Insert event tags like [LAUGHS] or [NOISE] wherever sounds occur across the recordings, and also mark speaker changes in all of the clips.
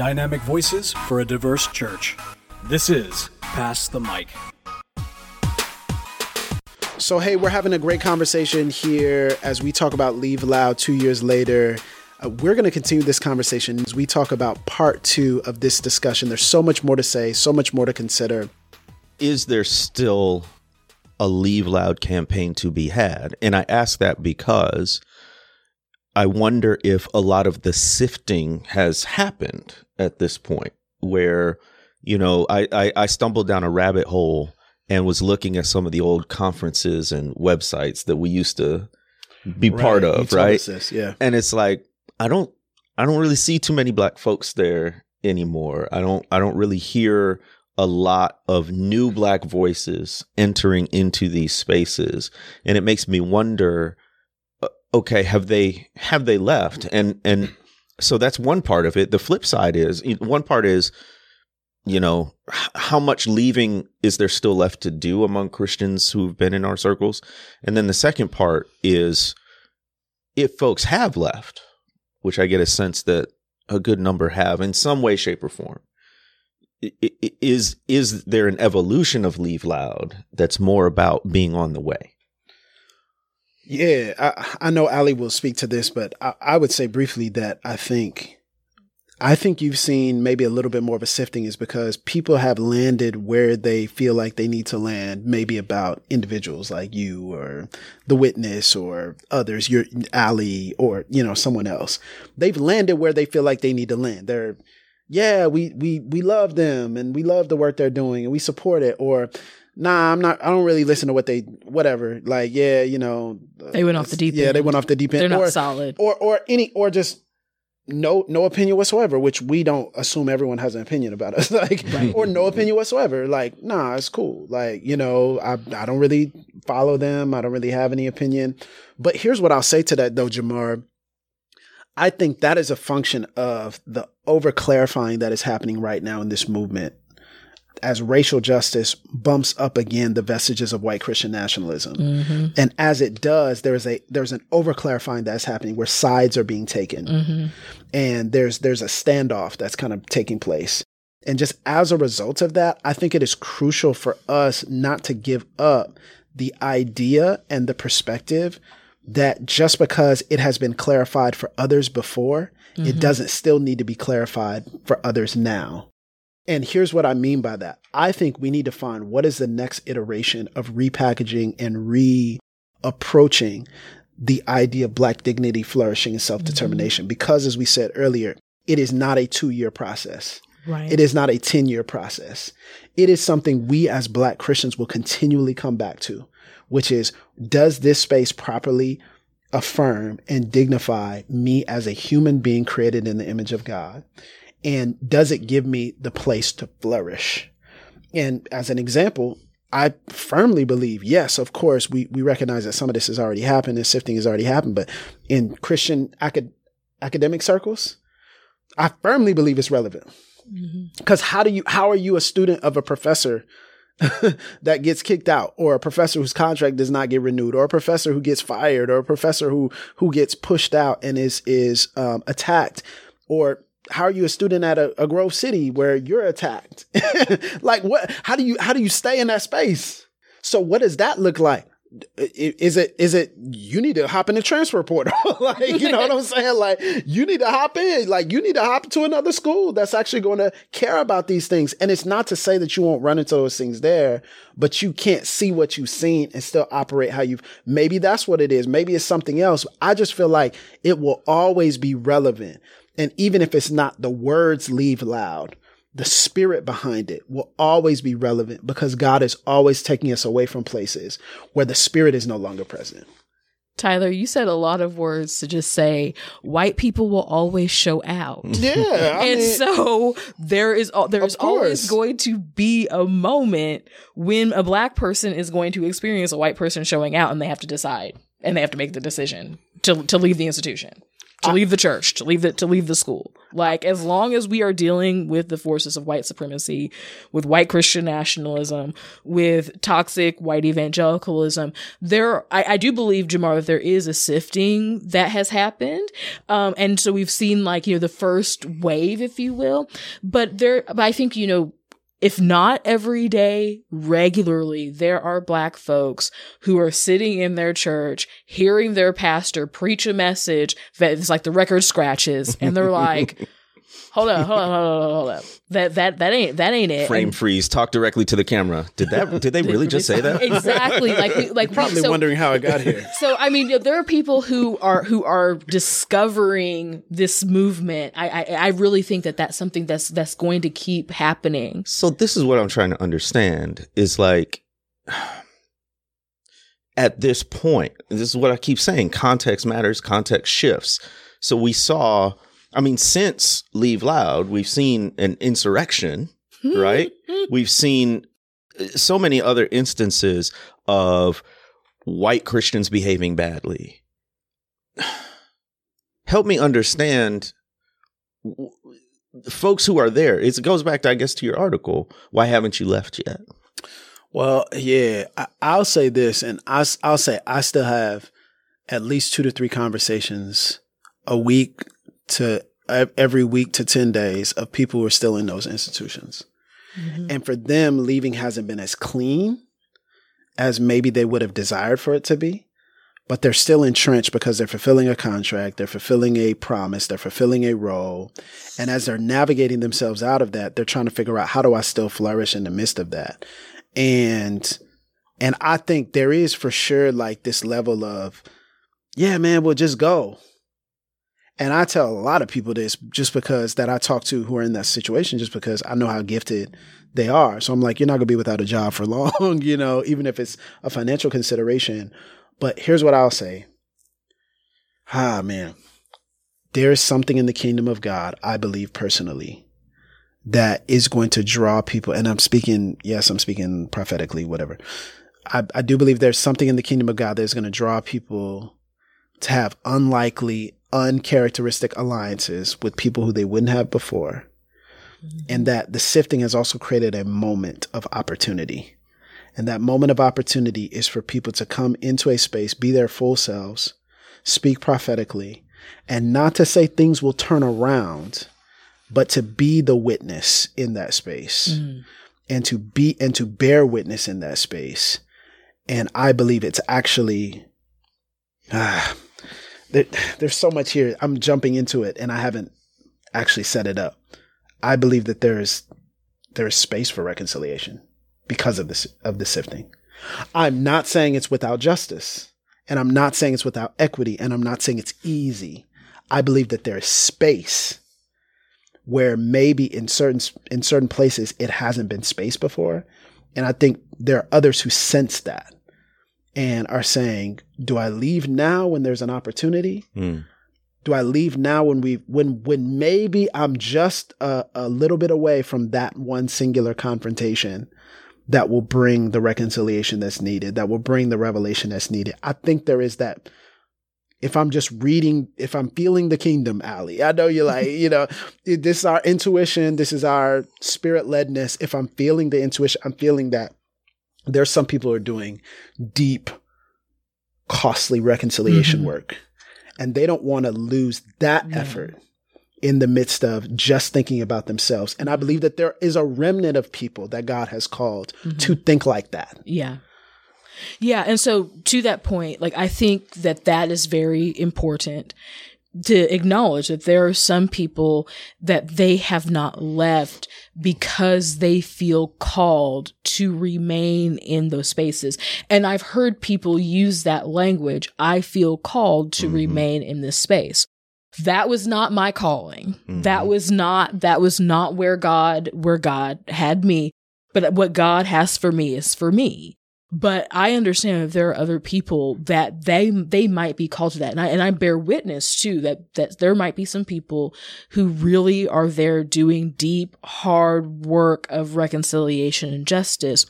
Speaker 1: Dynamic voices for a diverse church. This is Pass the Mic.
Speaker 2: So, hey, we're having a great conversation here as we talk about Leave Loud two years later. Uh, we're going to continue this conversation as we talk about part two of this discussion. There's so much more to say, so much more to consider.
Speaker 3: Is there still a Leave Loud campaign to be had? And I ask that because I wonder if a lot of the sifting has happened at this point where, you know, I, I, I stumbled down a rabbit hole and was looking at some of the old conferences and websites that we used to be right. part of, right?
Speaker 2: This, yeah.
Speaker 3: And it's like I don't I don't really see too many black folks there anymore. I don't I don't really hear a lot of new black voices entering into these spaces and it makes me wonder uh, okay, have they have they left? And and so that's one part of it. The flip side is one part is you know, how much leaving is there still left to do among Christians who've been in our circles? And then the second part is if folks have left, which I get a sense that a good number have in some way, shape, or form, is is there an evolution of Leave Loud that's more about being on the way?
Speaker 2: Yeah, I, I know Ally will speak to this, but I, I would say briefly that I think I think you've seen maybe a little bit more of a sifting is because people have landed where they feel like they need to land, maybe about individuals like you or the witness or others, your Ally or, you know, someone else. They've landed where they feel like they need to land. They're, yeah, we, we, we love them and we love the work they're doing and we support it. Or, nah, I'm not, I don't really listen to what they, whatever. Like, yeah, you know,
Speaker 4: they went off the deep
Speaker 2: end. Yeah, they went off the deep end.
Speaker 4: They're
Speaker 2: or,
Speaker 4: not solid.
Speaker 2: Or, or any, or just, no no opinion whatsoever which we don't assume everyone has an opinion about us [LAUGHS] like right. or no opinion whatsoever like nah it's cool like you know I, I don't really follow them i don't really have any opinion but here's what i'll say to that though Jemar i think that is a function of the over clarifying that is happening right now in this movement as racial justice bumps up again the vestiges of white Christian nationalism. Mm-hmm. And as it does, there's a there's an overclarifying that's happening where sides are being taken. Mm-hmm. And there's there's a standoff that's kind of taking place. And just as a result of that, I think it is crucial for us not to give up the idea and the perspective that just because it has been clarified for others before, mm-hmm. it doesn't still need to be clarified for others now. And here's what I mean by that. I think we need to find what is the next iteration of repackaging and reapproaching the idea of Black dignity, flourishing, and self determination. Mm-hmm. Because, as we said earlier, it is not a two year process.
Speaker 4: Right.
Speaker 2: It is not a 10 year process. It is something we as Black Christians will continually come back to, which is does this space properly affirm and dignify me as a human being created in the image of God? And does it give me the place to flourish? And as an example, I firmly believe, yes, of course, we, we recognize that some of this has already happened this sifting has already happened, but in Christian acad- academic circles, I firmly believe it's relevant. Because mm-hmm. how do you, how are you a student of a professor [LAUGHS] that gets kicked out or a professor whose contract does not get renewed or a professor who gets fired or a professor who, who gets pushed out and is, is, um, attacked or how are you a student at a, a Grove City where you're attacked? [LAUGHS] like what? How do you how do you stay in that space? So what does that look like? Is it is it you need to hop in the transfer portal? [LAUGHS] like you know what I'm saying? Like you need to hop in. Like you need to hop to another school that's actually going to care about these things. And it's not to say that you won't run into those things there, but you can't see what you've seen and still operate how you've. Maybe that's what it is. Maybe it's something else. I just feel like it will always be relevant. And even if it's not the words leave loud, the spirit behind it will always be relevant because God is always taking us away from places where the spirit is no longer present.
Speaker 4: Tyler, you said a lot of words to just say white people will always show out. [LAUGHS]
Speaker 2: Yeah.
Speaker 4: I [LAUGHS] and mean, so there is there's always going to be a moment when a black person is going to experience a white person showing out and they have to decide and they have to make the decision to to leave the institution. To leave the church, to leave the to leave the school. Like as long as we are dealing with the forces of white supremacy, with white Christian nationalism, with toxic white evangelicalism, there I, I do believe, Jemar, that there is a sifting that has happened. Um, and so we've seen like, you know, the first wave, if you will. But there but I think, you know, if not every day, regularly, there are black folks who are sitting in their church, hearing their pastor preach a message that is like the record scratches, and they're like, [LAUGHS] hold on, hold on, hold on, hold on. That that that ain't that ain't it.
Speaker 3: Frame
Speaker 4: and,
Speaker 3: freeze. Talk directly to the camera. Did that? Did they really just say that? [LAUGHS]
Speaker 4: Exactly. Like we, like
Speaker 2: probably
Speaker 4: so,
Speaker 2: wondering how I got here.
Speaker 4: So I mean, there are people who are who are discovering this movement. I, I I really think that that's something that's that's going to keep happening.
Speaker 3: So this is what I'm trying to understand. Is like. [SIGHS] At this point, this is what I keep saying context matters, context shifts. So we saw I mean, since Leave Loud, we've seen an insurrection, right? [LAUGHS] we've seen uh, so many other instances of white Christians behaving badly. [SIGHS] Help me understand folks who are there. It goes back, to, I guess, to your article. Why haven't you left yet?
Speaker 2: Well, yeah, I, will say this, and I, I'll say I still have at least two to three conversations a week to every week to 10 days of people who are still in those institutions. Mm-hmm. And for them, leaving hasn't been as clean as maybe they would have desired for it to be. But they're still entrenched because they're fulfilling a contract, they're fulfilling a promise, they're fulfilling a role. And as they're navigating themselves out of that, they're trying to figure out how do I still flourish in the midst of that? And and I think there is for sure like this level of, yeah, man, we'll just go. And I tell a lot of people this just because that I talk to who are in that situation, just because I know how gifted they are. So I'm like, you're not going to be without a job for [LAUGHS] long, you know, even if it's a financial consideration. But here's what I'll say. Ah, man, there is something in the kingdom of God, I believe personally, that is going to draw people. And I'm speaking, yes, I'm speaking prophetically, whatever. I, I do believe there's something in the kingdom of God that's going to draw people to have unlikely uncharacteristic alliances with people who they wouldn't have before. Mm-hmm. And that the sifting has also created a moment of opportunity. And that moment of opportunity is for people to come into a space, be their full selves, speak prophetically, and not to say things will turn around, but to be the witness in that space mm. and to be and to bear witness in that space. And I believe it's actually ah, there, there's so much here. I'm jumping into it and I haven't actually set it up. I believe that there is there is space for reconciliation because of this of the sifting. I'm not saying it's without justice, and I'm not saying it's without equity, and I'm not saying it's easy. I believe that there is space where maybe in certain in certain places it hasn't been space before, and I think there are others who sense that and are saying, do I leave now when there's an opportunity? Mm. Do I leave now when we when when maybe I'm just a, a little bit away from that one singular confrontation that will bring the reconciliation that's needed, that will bring the revelation that's needed. I think there is that if I'm just reading, if I'm feeling the kingdom, Ally, I know you're like, you know, this is our intuition, this is our spirit ledness. If I'm feeling the intuition, I'm feeling that there's some people who are doing deep, costly reconciliation mm-hmm. work, and they don't want to lose that yeah. effort in the midst of just thinking about themselves. And I believe that there is a remnant of people that God has called mm-hmm. to think like that.
Speaker 4: Yeah. Yeah. And so to that point, like, I think that that is very important to acknowledge that there are some people that they have not left because they feel called to remain in those spaces. And I've heard people use that language. I feel called to mm-hmm. remain in this space. That was not my calling. Mm-hmm. That was not, that was not where God, where God had me. But what God has for me is for me. But I understand that there are other people that they they might be called to that, and I and I bear witness too that that there might be some people who really are there doing deep, hard work of reconciliation and justice.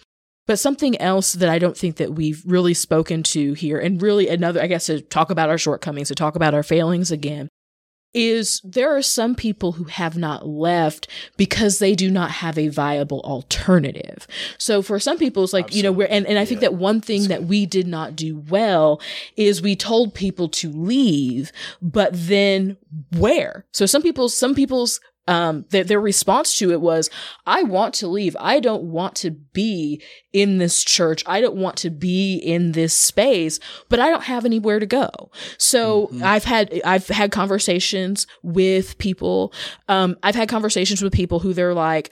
Speaker 4: But something else that I don't think that we've really spoken to here, and really another, I guess, to talk about our shortcomings, to talk about our failings again, is there are some people who have not left because they do not have a viable alternative. So for some people, it's like, Absolutely. you know, we're, and, and I think that one thing that we did not do well is we told people to leave, but then where? So some people, some people's um, their, their response to it was, I want to leave. I don't want to be in this church. I don't want to be in this space, but I don't have anywhere to go. So mm-hmm. I've had, I've had conversations with people. Um, I've had conversations with people who they're like,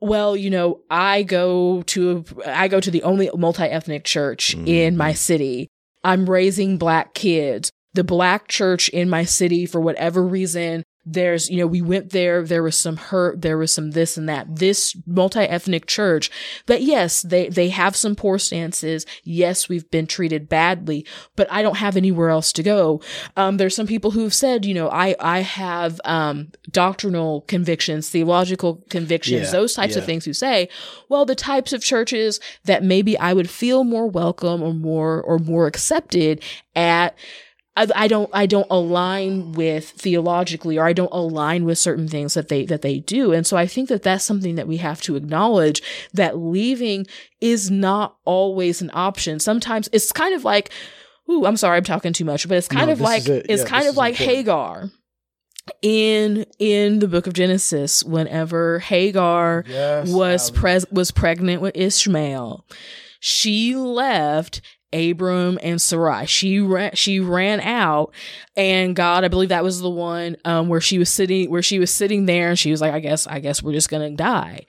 Speaker 4: well, you know, I go to, I go to the only multi-ethnic church mm-hmm. in my city. I'm raising black kids. The black church in my city, for whatever reason, there's, you know, we went there, there was some hurt, there was some this and that. This multi-ethnic church, but yes, they, they have some poor stances. Yes, we've been treated badly, but I don't have anywhere else to go. Um, there's some people who've said, you know, I, I have, um, doctrinal convictions, theological convictions, yeah, those types yeah. of things who say, well, the types of churches that maybe I would feel more welcome or more, or more accepted at, I, I don't I don't align with theologically or I don't align with certain things that they that they do and so I think that that's something that we have to acknowledge that leaving is not always an option sometimes it's kind of like ooh I'm sorry I'm talking too much but it's kind no, of like it. it's yeah, kind of like important. Hagar in in the book of Genesis whenever Hagar yes, was pres was pregnant with Ishmael she left Abram and Sarai. She ran, she ran out and God, I believe that was the one, um, where she was sitting, where she was sitting there and she was like, I guess, I guess we're just going to die.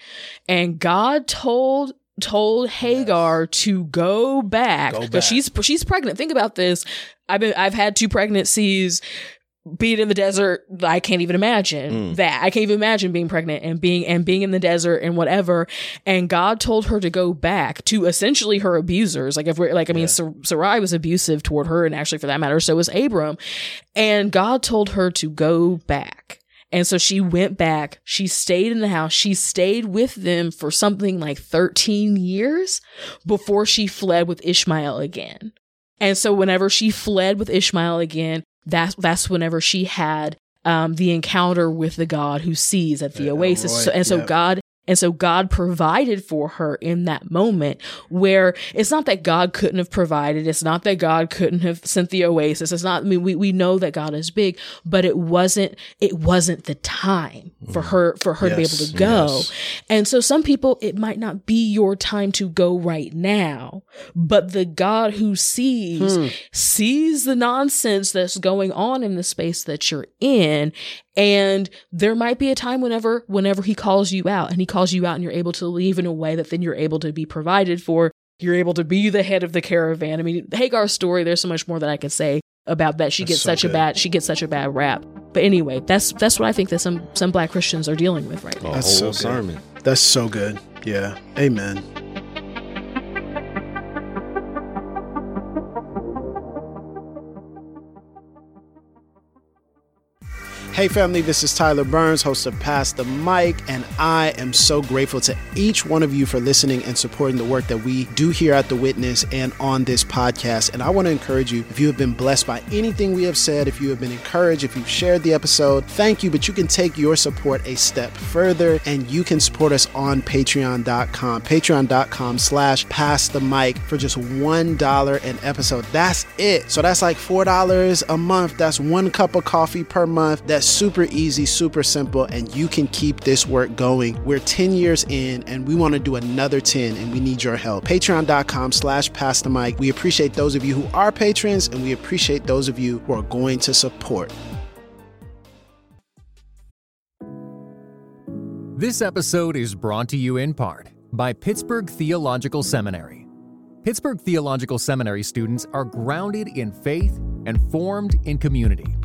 Speaker 4: And God told, told Hagar yes. to go back because she's, she's pregnant. Think about this. I've been, I've had two pregnancies being in the desert, I can't even imagine mm. that. I can't even imagine being pregnant and being and being in the desert and whatever. And God told her to go back to essentially her abusers. Like if we're like, I mean, yeah. Sarai was abusive toward her, and actually for that matter, so was Abram. And God told her to go back. And so she went back. She stayed in the house. She stayed with them for something like 13 years before she fled with Ishmael again. And so whenever she fled with Ishmael again, that's that's whenever she had um, the encounter with the God who sees at the yeah, oasis. Right. So, and so yep. God and so God provided for her in that moment where it's not that God couldn't have provided. It's not that God couldn't have sent the oasis. It's not, I mean, we, we know that God is big, but it wasn't, it wasn't the time for mm. her, for her yes, to be able to go. Yes. And so some people, it might not be your time to go right now, but the God who sees, hmm. sees the nonsense that's going on in the space that you're in and there might be a time whenever, whenever he calls you out and he calls you out and you're able to leave in a way that then you're able to be provided for. You're able to be the head of the caravan. I mean, Hagar's story, there's so much more that I can say about that. She that's gets so such good. a bad, she gets such a bad rap. But anyway, that's, that's what I think that some, some black Christians are dealing with right now.
Speaker 2: That's so good. That's so good. Yeah. Amen. Hey, family, this is Tyler Burns, host of Pass the Mic, and I am so grateful to each one of you for listening and supporting the work that we do here at The Witness and on this podcast. And I want to encourage you if you have been blessed by anything we have said, if you have been encouraged, if you've shared the episode, thank you. But you can take your support a step further and you can support us on patreon.com, patreon.com slash pass the mic for just $1 an episode. That's it. So that's like $4 a month. That's one cup of coffee per month. That's super easy, super simple, and you can keep this work going. We're 10 years in and we want to do another 10 and we need your help. Patreon.com slash pass the mic. We appreciate those of you who are patrons and we appreciate those of you who are going to support.
Speaker 5: This episode is brought to you in part by Pittsburgh Theological Seminary. Pittsburgh Theological Seminary students are grounded in faith and formed in community.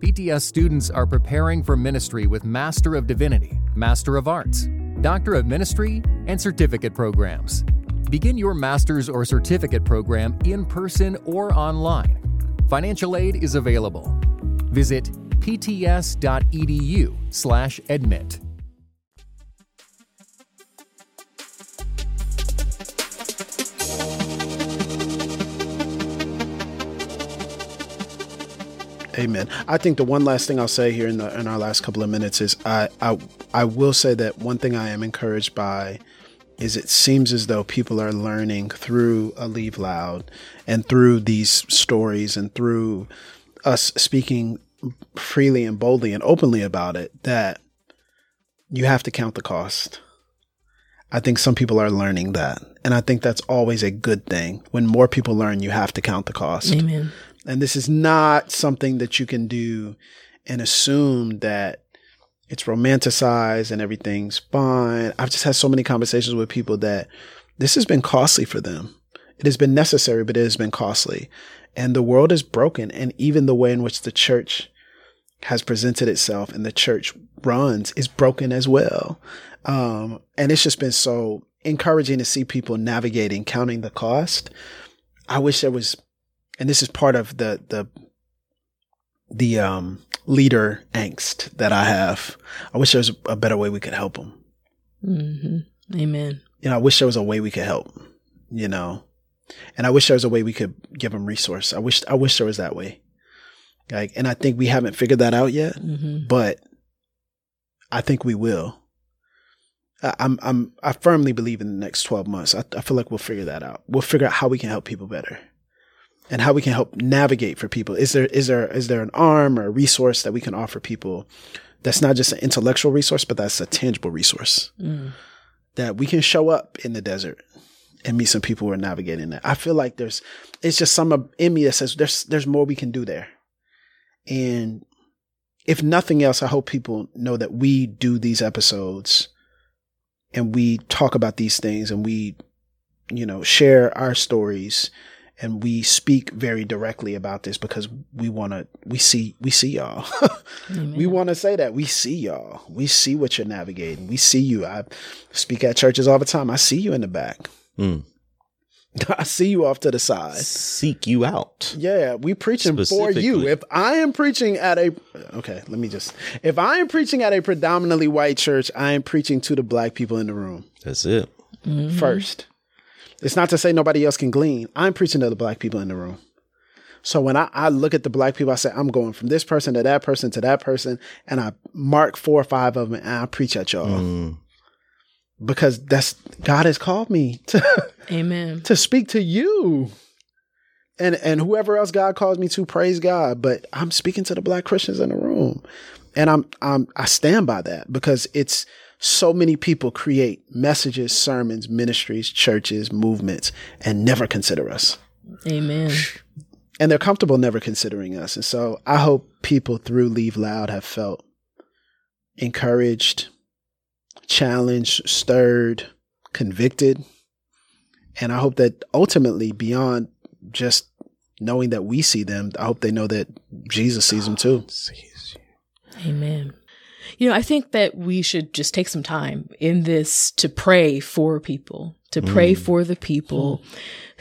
Speaker 5: PTS students are preparing for ministry with Master of Divinity, Master of Arts, Doctor of Ministry, and certificate programs. Begin your master's or certificate program in person or online. Financial aid is available. Visit pts.edu/admit.
Speaker 2: Amen. I think the one last thing I'll say here in the in our last couple of minutes is I I I will say that one thing I am encouraged by is it seems as though people are learning through a leave loud and through these stories and through us speaking freely and boldly and openly about it that you have to count the cost. I think some people are learning that. And I think that's always a good thing. When more people learn, you have to count the cost.
Speaker 4: Amen.
Speaker 2: And this is not something that you can do and assume that it's romanticized and everything's fine. I've just had so many conversations with people that this has been costly for them. It has been necessary, but it has been costly. And the world is broken. And even the way in which the church has presented itself and the church runs is broken as well. Um, and it's just been so encouraging to see people navigating, counting the cost. I wish there was, and this is part of the, the, the, um, leader angst that I have. I wish there was a better way we could help them.
Speaker 4: Mm-hmm. Amen.
Speaker 2: You know, I wish there was a way we could help, you know, and I wish there was a way we could give them resource. I wish, I wish there was that way. Like, and I think we haven't figured that out yet,
Speaker 4: Mm-hmm.
Speaker 2: but I think we will. I, I'm, I'm, I firmly believe in the next 12 months. I, I feel like we'll figure that out. We'll figure out how we can help people better and how we can help navigate for people. Is there, is there, is there an arm or a resource that we can offer people that's not just an intellectual resource, but that's a tangible resource
Speaker 4: Mm.
Speaker 2: that we can show up in the desert and meet some people who are navigating that. I feel like there's, it's just some in me that says there's, there's more we can do there. And if nothing else, I hope people know that we do these episodes and we talk about these things and we, you know, share our stories and we speak very directly about this because we want to, we see, we see y'all. [LAUGHS] We want to say that we see y'all. We see what you're navigating. We see you. I speak at churches all the time. I see you in the back.
Speaker 3: Mm. [LAUGHS]
Speaker 2: I see you off to the side.
Speaker 3: Seek you out.
Speaker 2: Yeah, we preaching for you. If I am preaching at a okay, let me just if I am preaching at a predominantly white church, I am preaching to the black people in the room
Speaker 3: That's it.
Speaker 2: first. It's not to say nobody else can glean. I'm preaching to the black people in the room. So when I, I look at the black people, I say, I'm going from this person to that person to that person, and I mark four or five of them and I preach at y'all.
Speaker 3: Mm.
Speaker 2: Because that's God has called me [LAUGHS] to
Speaker 4: Amen.
Speaker 2: to speak to you. And and whoever else God calls me to, praise God. But I'm speaking to the black Christians in the room. And I'm I'm I stand by that because it's so many people create messages, sermons, ministries, churches, movements, and never consider us.
Speaker 4: Amen.
Speaker 2: And they're comfortable never considering us. And so I hope people through Leave Loud have felt encouraged, challenged, stirred, convicted. And I hope that ultimately, beyond just knowing that we see them, I hope they know that Jesus sees them too.
Speaker 4: Amen. You know, I think that we should just take some time in this to pray for people, to pray for the people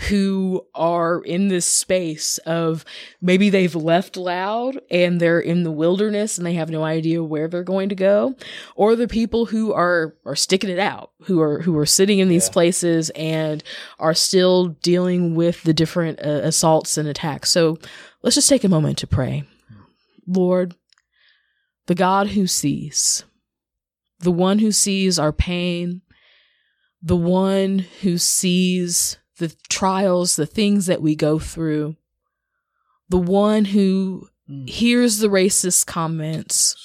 Speaker 4: who are in this space of maybe they've left loud and they're in the wilderness and they have no idea where they're going to go, or the people who are are sticking it out, who are who are sitting in these places and are still dealing with the different uh, assaults and attacks. So let's just take a moment to pray. Lord, the God who sees, the one who sees our pain, the one who sees the trials, the things that we go through, the one who hmm. hears the racist comments,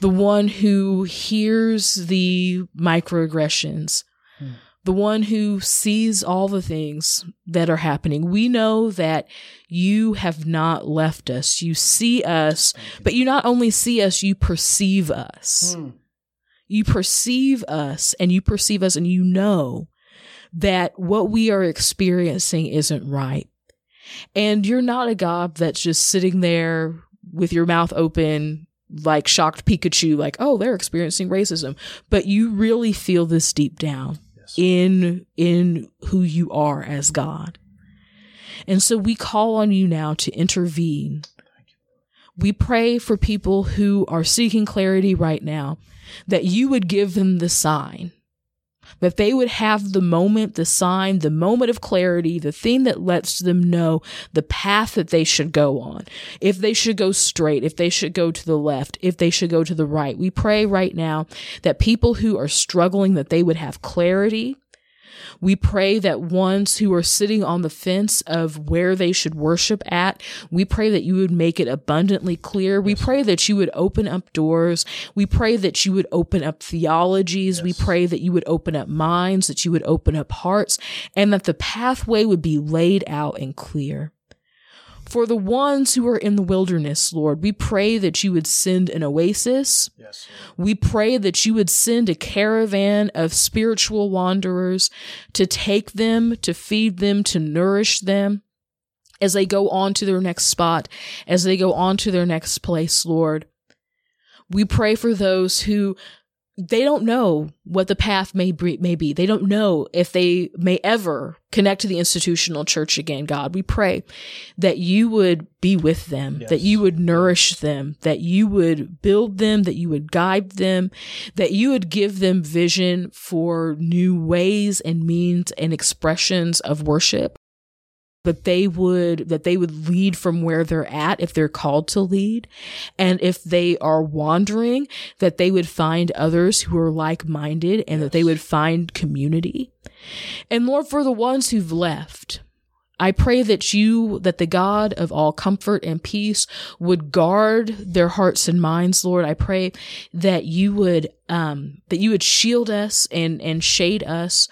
Speaker 4: the one who hears the microaggressions, hmm. The one who sees all the things that are happening. We know that you have not left us. You see us, but you not only see us, you perceive us. Hmm. You perceive us and you perceive us and you know that what we are experiencing isn't right. And you're not a God that's just sitting there with your mouth open, like shocked Pikachu, like, oh, they're experiencing racism. But you really feel this deep down in, in who you are as God. And so we call on you now to intervene. We pray for people who are seeking clarity right now that you would give them the sign that they would have the moment, the sign, the moment of clarity, the thing that lets them know the path that they should go on. If they should go straight, if they should go to the left, if they should go to the right. We pray right now that people who are struggling, that they would have clarity, we pray that ones who are sitting on the fence of where they should worship at, we pray that you would make it abundantly clear. We pray that you would open up doors. We pray that you would open up theologies. Yes. We pray that you would open up minds, that you would open up hearts, and that the pathway would be laid out and clear. For the ones who are in the wilderness, Lord, we pray that you would send an oasis. Yes, we pray that you would send a caravan of spiritual wanderers to take them, to feed them, to nourish them as they go on to their next spot, as they go on to their next place, Lord. We pray for those who they don't know what the path may be, may be. They don't know if they may ever connect to the institutional church again. God, we pray that you would be with them, yes. that you would nourish them, that you would build them, that you would guide them, that you would give them vision for new ways and means and expressions of worship that they would that they would lead from where they're at if they're called to lead and if they are wandering that they would find others who are like-minded and yes. that they would find community and lord for the ones who've left I pray that you, that the God of all comfort and peace would guard their hearts and minds, Lord. I pray that you would, um, that you would shield us and, and shade us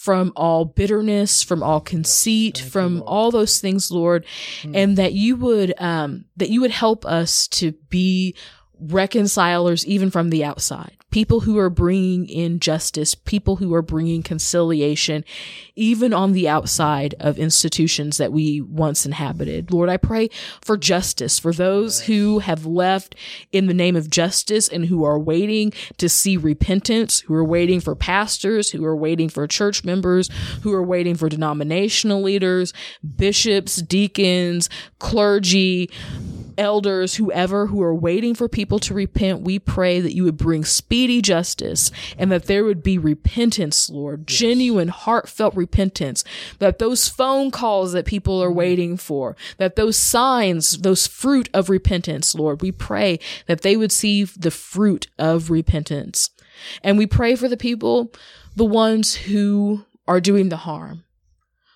Speaker 4: from all bitterness, from all conceit, from you, all those things, Lord, mm. and that you would, um, that you would help us to be reconcilers even from the outside people who are bringing in justice, people who are bringing conciliation, even on the outside of institutions that we once inhabited. Lord, I pray for justice for those who have left in the name of justice and who are waiting to see repentance, who are waiting for pastors, who are waiting for church members, who are waiting for denominational leaders, bishops, deacons, clergy, elders, whoever who are waiting for people to repent, we pray that you would bring speedy justice and that there would be repentance, Lord, yes. genuine, heartfelt repentance, that those phone calls that people are mm. waiting for, that those signs, those fruit of repentance, Lord, we pray that they would see the fruit of repentance. And we pray for the people, the ones who are doing the harm.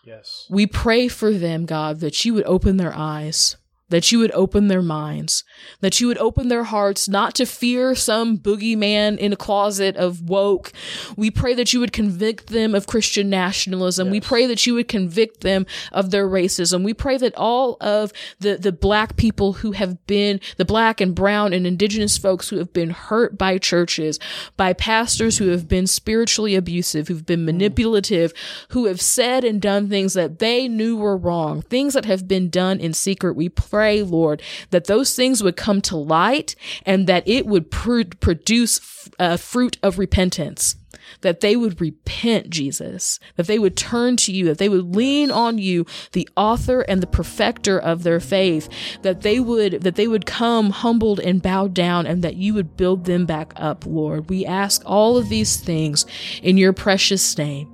Speaker 4: Yes. We pray for them, God, that you would open their eyes that you would open their minds, that you would open their hearts not to fear some boogeyman in a closet of woke. We pray that you would convict them of Christian nationalism. Yes. We pray that you would convict them of their racism. We pray that all of the, the black people who have been, the black and brown and indigenous folks who have been hurt by churches, by pastors who have been spiritually abusive, who've been mm. manipulative, who have said and done things that they knew were wrong, things that have been done in secret. We pray pray, Lord, that those things would come to light and that it would pr- produce a uh, fruit of repentance. That they would repent, Jesus, that they would turn to you, that they would lean on you, the author and the perfecter of their faith, that they would, that they would come humbled and bowed down and that you would build them back up, Lord. We ask all of these things in your precious name.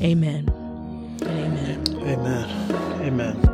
Speaker 4: Amen. Amen.
Speaker 2: Amen. Amen.